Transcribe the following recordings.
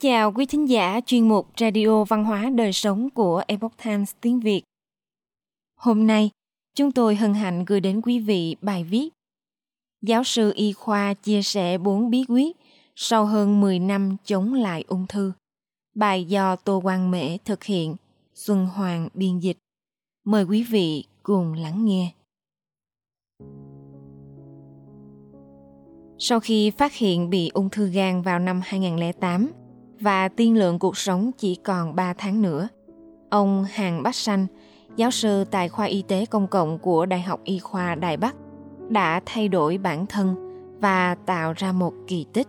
chào quý thính giả chuyên mục Radio Văn hóa Đời Sống của Epoch Times tiếng Việt. Hôm nay, chúng tôi hân hạnh gửi đến quý vị bài viết Giáo sư y khoa chia sẻ 4 bí quyết sau hơn 10 năm chống lại ung thư. Bài do Tô Quang Mễ thực hiện, Xuân Hoàng biên dịch. Mời quý vị cùng lắng nghe. Sau khi phát hiện bị ung thư gan vào năm 2008 và tiên lượng cuộc sống chỉ còn 3 tháng nữa, ông Hàng Bách Sanh, giáo sư tại khoa y tế công cộng của Đại học Y khoa Đài Bắc, đã thay đổi bản thân và tạo ra một kỳ tích.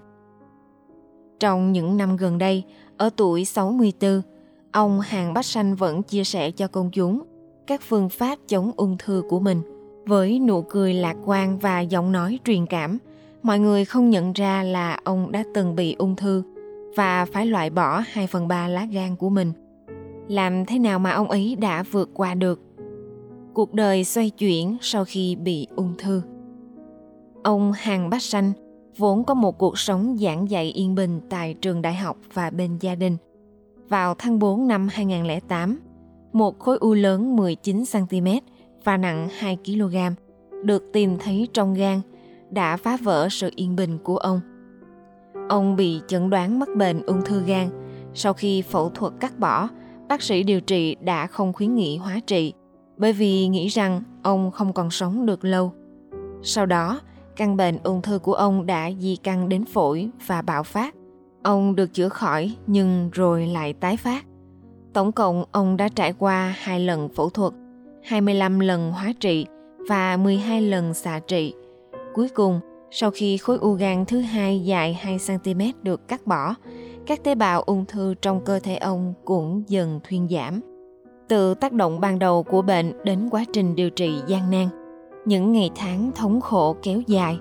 Trong những năm gần đây, ở tuổi 64, ông Hàng Bách Sanh vẫn chia sẻ cho công chúng các phương pháp chống ung thư của mình. Với nụ cười lạc quan và giọng nói truyền cảm, mọi người không nhận ra là ông đã từng bị ung thư và phải loại bỏ 2 phần 3 lá gan của mình. Làm thế nào mà ông ấy đã vượt qua được? Cuộc đời xoay chuyển sau khi bị ung thư. Ông Hàng Bách Sanh vốn có một cuộc sống giảng dạy yên bình tại trường đại học và bên gia đình. Vào tháng 4 năm 2008, một khối u lớn 19cm và nặng 2 kg được tìm thấy trong gan đã phá vỡ sự yên bình của ông. Ông bị chẩn đoán mắc bệnh ung thư gan. Sau khi phẫu thuật cắt bỏ, bác sĩ điều trị đã không khuyến nghị hóa trị bởi vì nghĩ rằng ông không còn sống được lâu. Sau đó, căn bệnh ung thư của ông đã di căn đến phổi và bạo phát. Ông được chữa khỏi nhưng rồi lại tái phát. Tổng cộng ông đã trải qua hai lần phẫu thuật, 25 lần hóa trị và 12 lần xạ trị. Cuối cùng, sau khi khối u gan thứ hai dài 2 cm được cắt bỏ, các tế bào ung thư trong cơ thể ông cũng dần thuyên giảm. Từ tác động ban đầu của bệnh đến quá trình điều trị gian nan, những ngày tháng thống khổ kéo dài,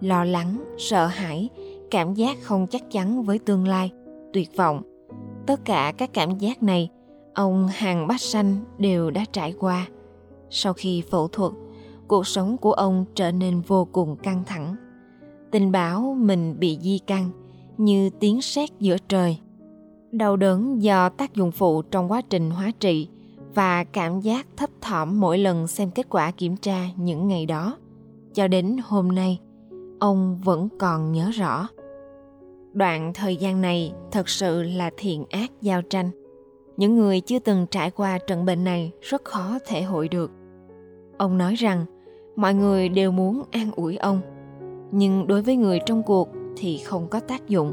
lo lắng, sợ hãi, cảm giác không chắc chắn với tương lai, tuyệt vọng. Tất cả các cảm giác này, ông Hàng Bách Sanh đều đã trải qua. Sau khi phẫu thuật, cuộc sống của ông trở nên vô cùng căng thẳng. Tình báo mình bị di căn như tiếng sét giữa trời. Đau đớn do tác dụng phụ trong quá trình hóa trị và cảm giác thấp thỏm mỗi lần xem kết quả kiểm tra những ngày đó. Cho đến hôm nay, ông vẫn còn nhớ rõ. Đoạn thời gian này thật sự là thiện ác giao tranh. Những người chưa từng trải qua trận bệnh này rất khó thể hội được. Ông nói rằng mọi người đều muốn an ủi ông nhưng đối với người trong cuộc thì không có tác dụng.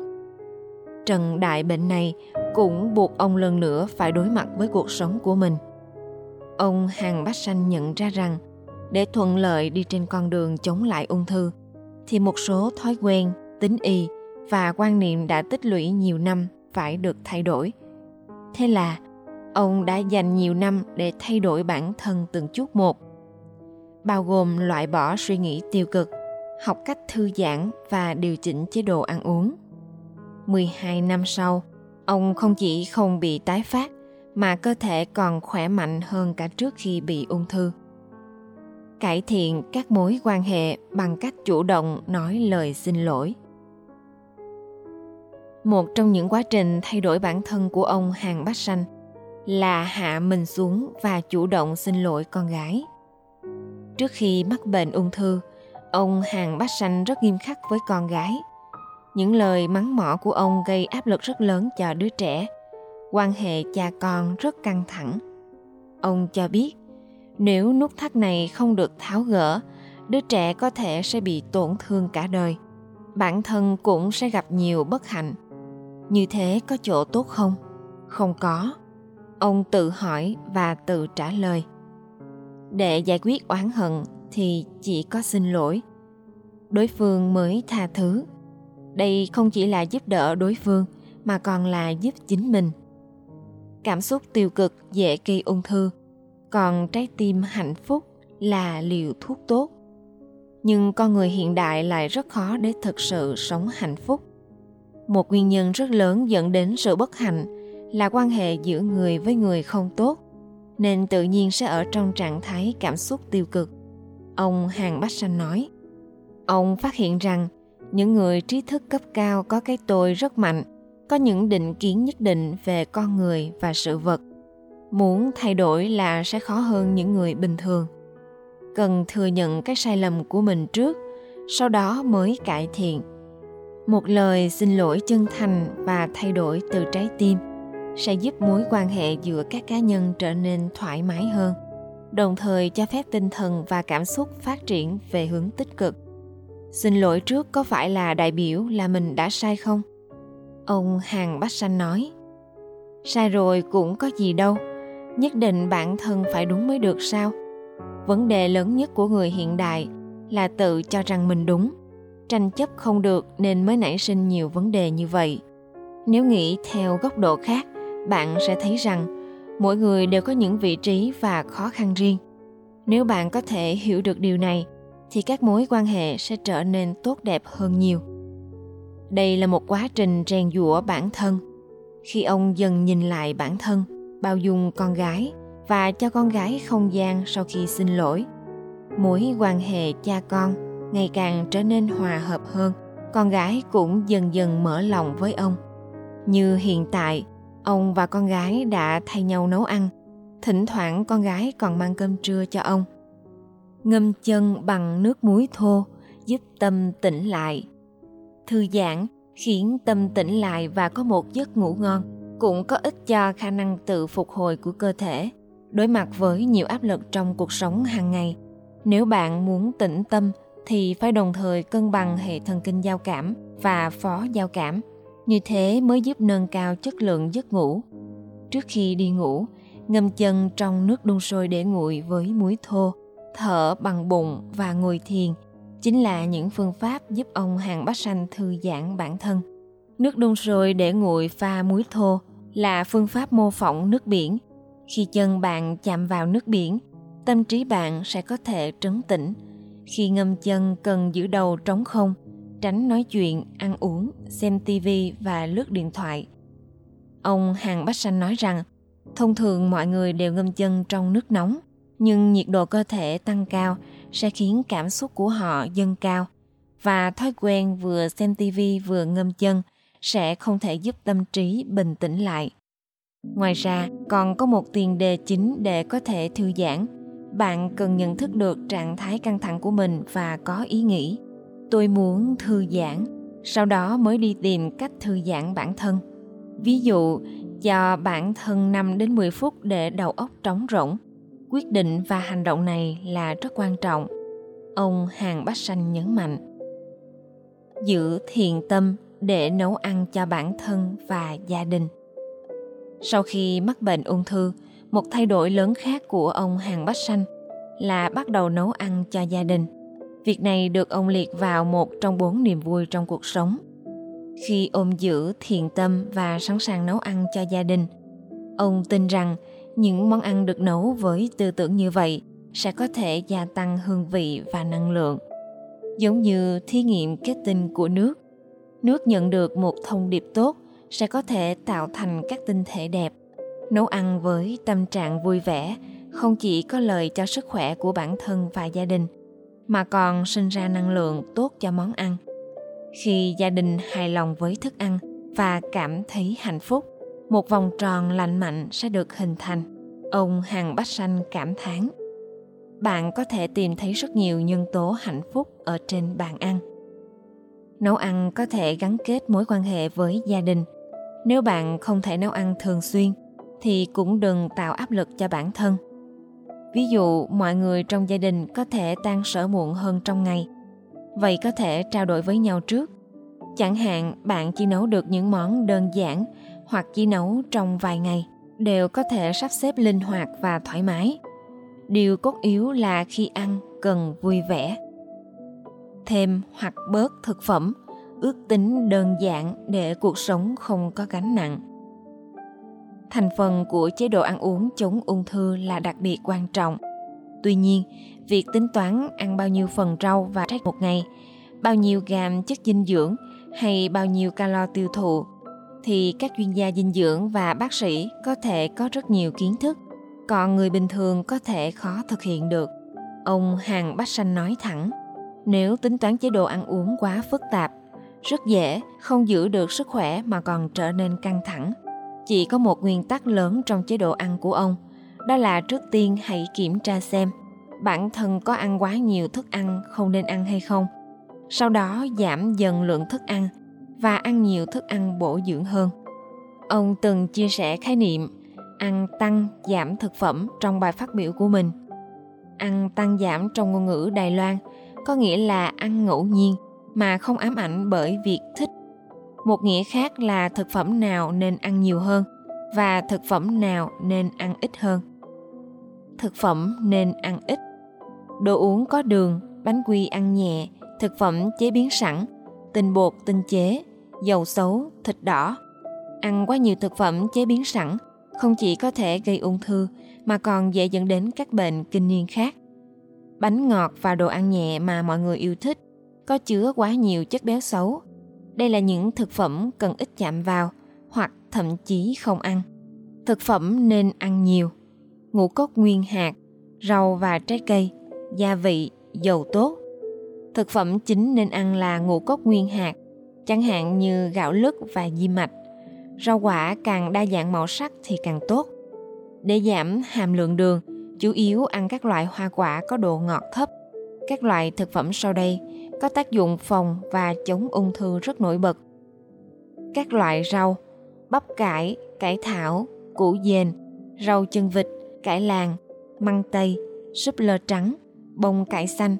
Trần đại bệnh này cũng buộc ông lần nữa phải đối mặt với cuộc sống của mình. Ông hàng bách sanh nhận ra rằng để thuận lợi đi trên con đường chống lại ung thư thì một số thói quen tính y và quan niệm đã tích lũy nhiều năm phải được thay đổi. Thế là ông đã dành nhiều năm để thay đổi bản thân từng chút một bao gồm loại bỏ suy nghĩ tiêu cực, học cách thư giãn và điều chỉnh chế độ ăn uống. 12 năm sau, ông không chỉ không bị tái phát mà cơ thể còn khỏe mạnh hơn cả trước khi bị ung thư. Cải thiện các mối quan hệ bằng cách chủ động nói lời xin lỗi. Một trong những quá trình thay đổi bản thân của ông Hàng Bách Sanh là hạ mình xuống và chủ động xin lỗi con gái. Trước khi mắc bệnh ung thư, ông Hàng Bách Sanh rất nghiêm khắc với con gái. Những lời mắng mỏ của ông gây áp lực rất lớn cho đứa trẻ. Quan hệ cha con rất căng thẳng. Ông cho biết, nếu nút thắt này không được tháo gỡ, đứa trẻ có thể sẽ bị tổn thương cả đời. Bản thân cũng sẽ gặp nhiều bất hạnh. Như thế có chỗ tốt không? Không có. Ông tự hỏi và tự trả lời để giải quyết oán hận thì chỉ có xin lỗi. Đối phương mới tha thứ. Đây không chỉ là giúp đỡ đối phương, mà còn là giúp chính mình. Cảm xúc tiêu cực, dễ gây ung thư. Còn trái tim hạnh phúc là liều thuốc tốt. Nhưng con người hiện đại lại rất khó để thực sự sống hạnh phúc. Một nguyên nhân rất lớn dẫn đến sự bất hạnh là quan hệ giữa người với người không tốt, nên tự nhiên sẽ ở trong trạng thái cảm xúc tiêu cực. Ông Hàng Bách Sanh nói, ông phát hiện rằng những người trí thức cấp cao có cái tôi rất mạnh, có những định kiến nhất định về con người và sự vật. Muốn thay đổi là sẽ khó hơn những người bình thường. Cần thừa nhận cái sai lầm của mình trước sau đó mới cải thiện. Một lời xin lỗi chân thành và thay đổi từ trái tim sẽ giúp mối quan hệ giữa các cá nhân trở nên thoải mái hơn đồng thời cho phép tinh thần và cảm xúc phát triển về hướng tích cực. Xin lỗi trước có phải là đại biểu là mình đã sai không? Ông hàng bách sanh nói. Sai rồi cũng có gì đâu. Nhất định bản thân phải đúng mới được sao? Vấn đề lớn nhất của người hiện đại là tự cho rằng mình đúng. Tranh chấp không được nên mới nảy sinh nhiều vấn đề như vậy. Nếu nghĩ theo góc độ khác, bạn sẽ thấy rằng mỗi người đều có những vị trí và khó khăn riêng. Nếu bạn có thể hiểu được điều này, thì các mối quan hệ sẽ trở nên tốt đẹp hơn nhiều. Đây là một quá trình rèn giũa bản thân. Khi ông dần nhìn lại bản thân, bao dung con gái và cho con gái không gian sau khi xin lỗi, mối quan hệ cha con ngày càng trở nên hòa hợp hơn. Con gái cũng dần dần mở lòng với ông. Như hiện tại ông và con gái đã thay nhau nấu ăn. Thỉnh thoảng con gái còn mang cơm trưa cho ông. Ngâm chân bằng nước muối thô, giúp tâm tỉnh lại. Thư giãn khiến tâm tỉnh lại và có một giấc ngủ ngon, cũng có ích cho khả năng tự phục hồi của cơ thể, đối mặt với nhiều áp lực trong cuộc sống hàng ngày. Nếu bạn muốn tĩnh tâm, thì phải đồng thời cân bằng hệ thần kinh giao cảm và phó giao cảm như thế mới giúp nâng cao chất lượng giấc ngủ. Trước khi đi ngủ, ngâm chân trong nước đun sôi để nguội với muối thô, thở bằng bụng và ngồi thiền chính là những phương pháp giúp ông hàng bát sanh thư giãn bản thân. Nước đun sôi để nguội pha muối thô là phương pháp mô phỏng nước biển. Khi chân bạn chạm vào nước biển, tâm trí bạn sẽ có thể trấn tĩnh. Khi ngâm chân cần giữ đầu trống không tránh nói chuyện, ăn uống, xem tivi và lướt điện thoại. Ông hàng bách sanh nói rằng, thông thường mọi người đều ngâm chân trong nước nóng, nhưng nhiệt độ cơ thể tăng cao sẽ khiến cảm xúc của họ dâng cao. Và thói quen vừa xem tivi vừa ngâm chân sẽ không thể giúp tâm trí bình tĩnh lại. Ngoài ra, còn có một tiền đề chính để có thể thư giãn. Bạn cần nhận thức được trạng thái căng thẳng của mình và có ý nghĩ tôi muốn thư giãn, sau đó mới đi tìm cách thư giãn bản thân. Ví dụ, cho bản thân 5 đến 10 phút để đầu óc trống rỗng. Quyết định và hành động này là rất quan trọng. Ông hàng bách sanh nhấn mạnh. Giữ thiền tâm để nấu ăn cho bản thân và gia đình. Sau khi mắc bệnh ung thư, một thay đổi lớn khác của ông hàng bách sanh là bắt đầu nấu ăn cho gia đình việc này được ông liệt vào một trong bốn niềm vui trong cuộc sống. Khi ôm giữ thiền tâm và sẵn sàng nấu ăn cho gia đình, ông tin rằng những món ăn được nấu với tư tưởng như vậy sẽ có thể gia tăng hương vị và năng lượng. Giống như thí nghiệm kết tinh của nước nước nhận được một thông điệp tốt sẽ có thể tạo thành các tinh thể đẹp. Nấu ăn với tâm trạng vui vẻ không chỉ có lợi cho sức khỏe của bản thân và gia đình mà còn sinh ra năng lượng tốt cho món ăn. Khi gia đình hài lòng với thức ăn và cảm thấy hạnh phúc, một vòng tròn lành mạnh sẽ được hình thành. Ông hàng bách sanh cảm thán, bạn có thể tìm thấy rất nhiều nhân tố hạnh phúc ở trên bàn ăn. Nấu ăn có thể gắn kết mối quan hệ với gia đình. Nếu bạn không thể nấu ăn thường xuyên, thì cũng đừng tạo áp lực cho bản thân ví dụ, mọi người trong gia đình có thể tan sở muộn hơn trong ngày. Vậy có thể trao đổi với nhau trước. Chẳng hạn, bạn chỉ nấu được những món đơn giản hoặc chỉ nấu trong vài ngày, đều có thể sắp xếp linh hoạt và thoải mái. Điều cốt yếu là khi ăn cần vui vẻ. Thêm hoặc bớt thực phẩm, ước tính đơn giản để cuộc sống không có gánh nặng thành phần của chế độ ăn uống chống ung thư là đặc biệt quan trọng tuy nhiên, việc tính toán ăn bao nhiêu phần rau và trái một ngày, bao nhiêu gam chất dinh dưỡng hay bao nhiêu calo tiêu thụ thì các chuyên gia dinh dưỡng và bác sĩ có thể có rất nhiều kiến thức, còn người bình thường có thể khó thực hiện được ông hàng bách sanh nói thẳng, nếu tính toán chế độ ăn uống quá phức tạp, rất dễ không giữ được sức khỏe mà còn trở nên căng thẳng. Chỉ có một nguyên tắc lớn trong chế độ ăn của ông, đó là trước tiên hãy kiểm tra xem bản thân có ăn quá nhiều thức ăn không nên ăn hay không. Sau đó giảm dần lượng thức ăn và ăn nhiều thức ăn bổ dưỡng hơn. Ông từng chia sẻ khái niệm ăn tăng giảm thực phẩm trong bài phát biểu của mình. Ăn tăng giảm trong ngôn ngữ Đài Loan có nghĩa là ăn ngẫu nhiên mà không ám ảnh bởi việc thích. Một nghĩa khác là thực phẩm nào nên ăn nhiều hơn và thực phẩm nào nên ăn ít hơn. Thực phẩm nên ăn ít. Đồ uống có đường, bánh quy ăn nhẹ, thực phẩm chế biến sẵn, tinh bột tinh chế, dầu xấu, thịt đỏ. Ăn quá nhiều thực phẩm chế biến sẵn không chỉ có thể gây ung thư mà còn dễ dẫn đến các bệnh kinh niên khác. Bánh ngọt và đồ ăn nhẹ mà mọi người yêu thích có chứa quá nhiều chất béo xấu. Đây là những thực phẩm cần ít chạm vào hoặc thậm chí không ăn. Thực phẩm nên ăn nhiều. Ngũ cốc nguyên hạt, rau và trái cây, gia vị, dầu tốt. Thực phẩm chính nên ăn là ngũ cốc nguyên hạt, chẳng hạn như gạo lứt và di mạch. Rau quả càng đa dạng màu sắc thì càng tốt. Để giảm hàm lượng đường, chủ yếu ăn các loại hoa quả có độ ngọt thấp. Các loại thực phẩm sau đây có tác dụng phòng và chống ung thư rất nổi bật. Các loại rau, bắp cải, cải thảo, củ dền, rau chân vịt, cải làng, măng tây, súp lơ trắng, bông cải xanh,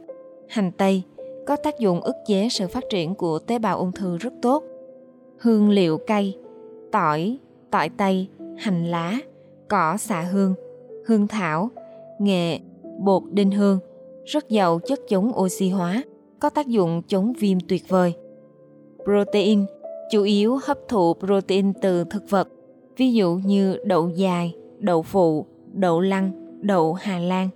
hành tây có tác dụng ức chế sự phát triển của tế bào ung thư rất tốt. Hương liệu cây, tỏi, tỏi tây, hành lá, cỏ xạ hương, hương thảo, nghệ, bột đinh hương, rất giàu chất chống oxy hóa, có tác dụng chống viêm tuyệt vời. Protein chủ yếu hấp thụ protein từ thực vật, ví dụ như đậu dài, đậu phụ, đậu lăng, đậu Hà Lan.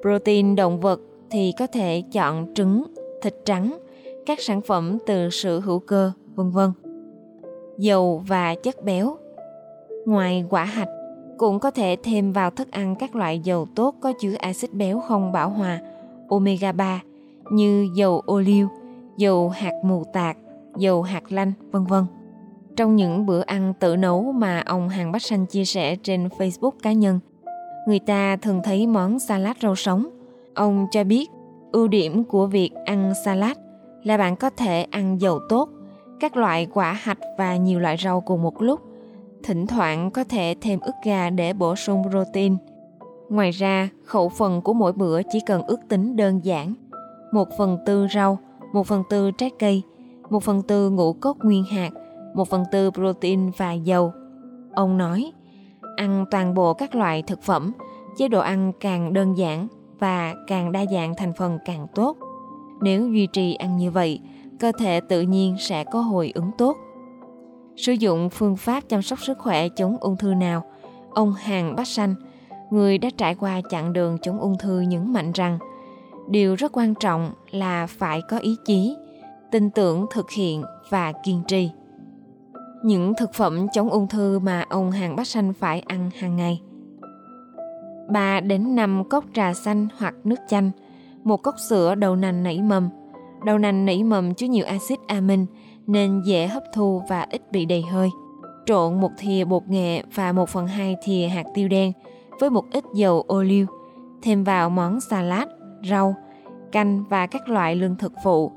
Protein động vật thì có thể chọn trứng, thịt trắng, các sản phẩm từ sữa hữu cơ, vân vân. Dầu và chất béo. Ngoài quả hạch, cũng có thể thêm vào thức ăn các loại dầu tốt có chứa axit béo không bão hòa, omega 3 như dầu ô liu, dầu hạt mù tạt, dầu hạt lanh, vân vân. Trong những bữa ăn tự nấu mà ông Hàng Bách Sanh chia sẻ trên Facebook cá nhân, người ta thường thấy món salad rau sống. Ông cho biết ưu điểm của việc ăn salad là bạn có thể ăn dầu tốt, các loại quả hạch và nhiều loại rau cùng một lúc. Thỉnh thoảng có thể thêm ức gà để bổ sung protein. Ngoài ra, khẩu phần của mỗi bữa chỉ cần ước tính đơn giản một phần tư rau, một phần tư trái cây, một phần tư ngũ cốc nguyên hạt, một phần tư protein và dầu. Ông nói, ăn toàn bộ các loại thực phẩm, chế độ ăn càng đơn giản và càng đa dạng thành phần càng tốt. Nếu duy trì ăn như vậy, cơ thể tự nhiên sẽ có hồi ứng tốt. Sử dụng phương pháp chăm sóc sức khỏe chống ung thư nào, ông Hàng Bách Sanh, người đã trải qua chặng đường chống ung thư nhấn mạnh rằng điều rất quan trọng là phải có ý chí, tin tưởng thực hiện và kiên trì. Những thực phẩm chống ung thư mà ông Hàng Bách xanh phải ăn hàng ngày. 3 đến 5 cốc trà xanh hoặc nước chanh, một cốc sữa đậu nành nảy mầm. Đậu nành nảy mầm chứa nhiều axit amin nên dễ hấp thu và ít bị đầy hơi. Trộn một thìa bột nghệ và 1 phần 2 thìa hạt tiêu đen với một ít dầu ô liu, thêm vào món salad, rau, canh và các loại lương thực phụ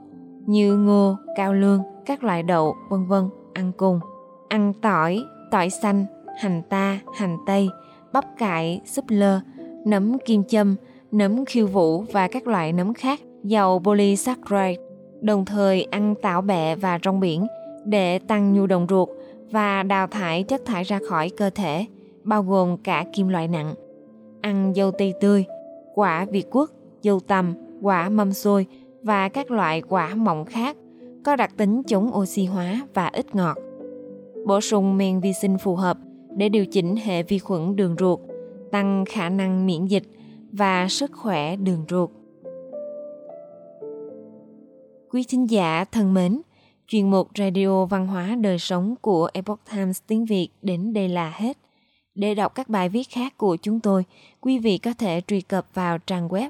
như ngô, cao lương, các loại đậu, vân vân ăn cùng. Ăn tỏi, tỏi xanh, hành ta, hành tây, bắp cải, súp lơ, nấm kim châm, nấm khiêu vũ và các loại nấm khác giàu polysaccharide, đồng thời ăn tảo bẹ và rong biển để tăng nhu động ruột và đào thải chất thải ra khỏi cơ thể, bao gồm cả kim loại nặng. Ăn dâu tây tươi, quả Việt quất dâu tằm, quả mâm xôi và các loại quả mọng khác có đặc tính chống oxy hóa và ít ngọt. Bổ sung men vi sinh phù hợp để điều chỉnh hệ vi khuẩn đường ruột, tăng khả năng miễn dịch và sức khỏe đường ruột. Quý thính giả thân mến, chuyên mục Radio Văn hóa Đời Sống của Epoch Times tiếng Việt đến đây là hết. Để đọc các bài viết khác của chúng tôi, quý vị có thể truy cập vào trang web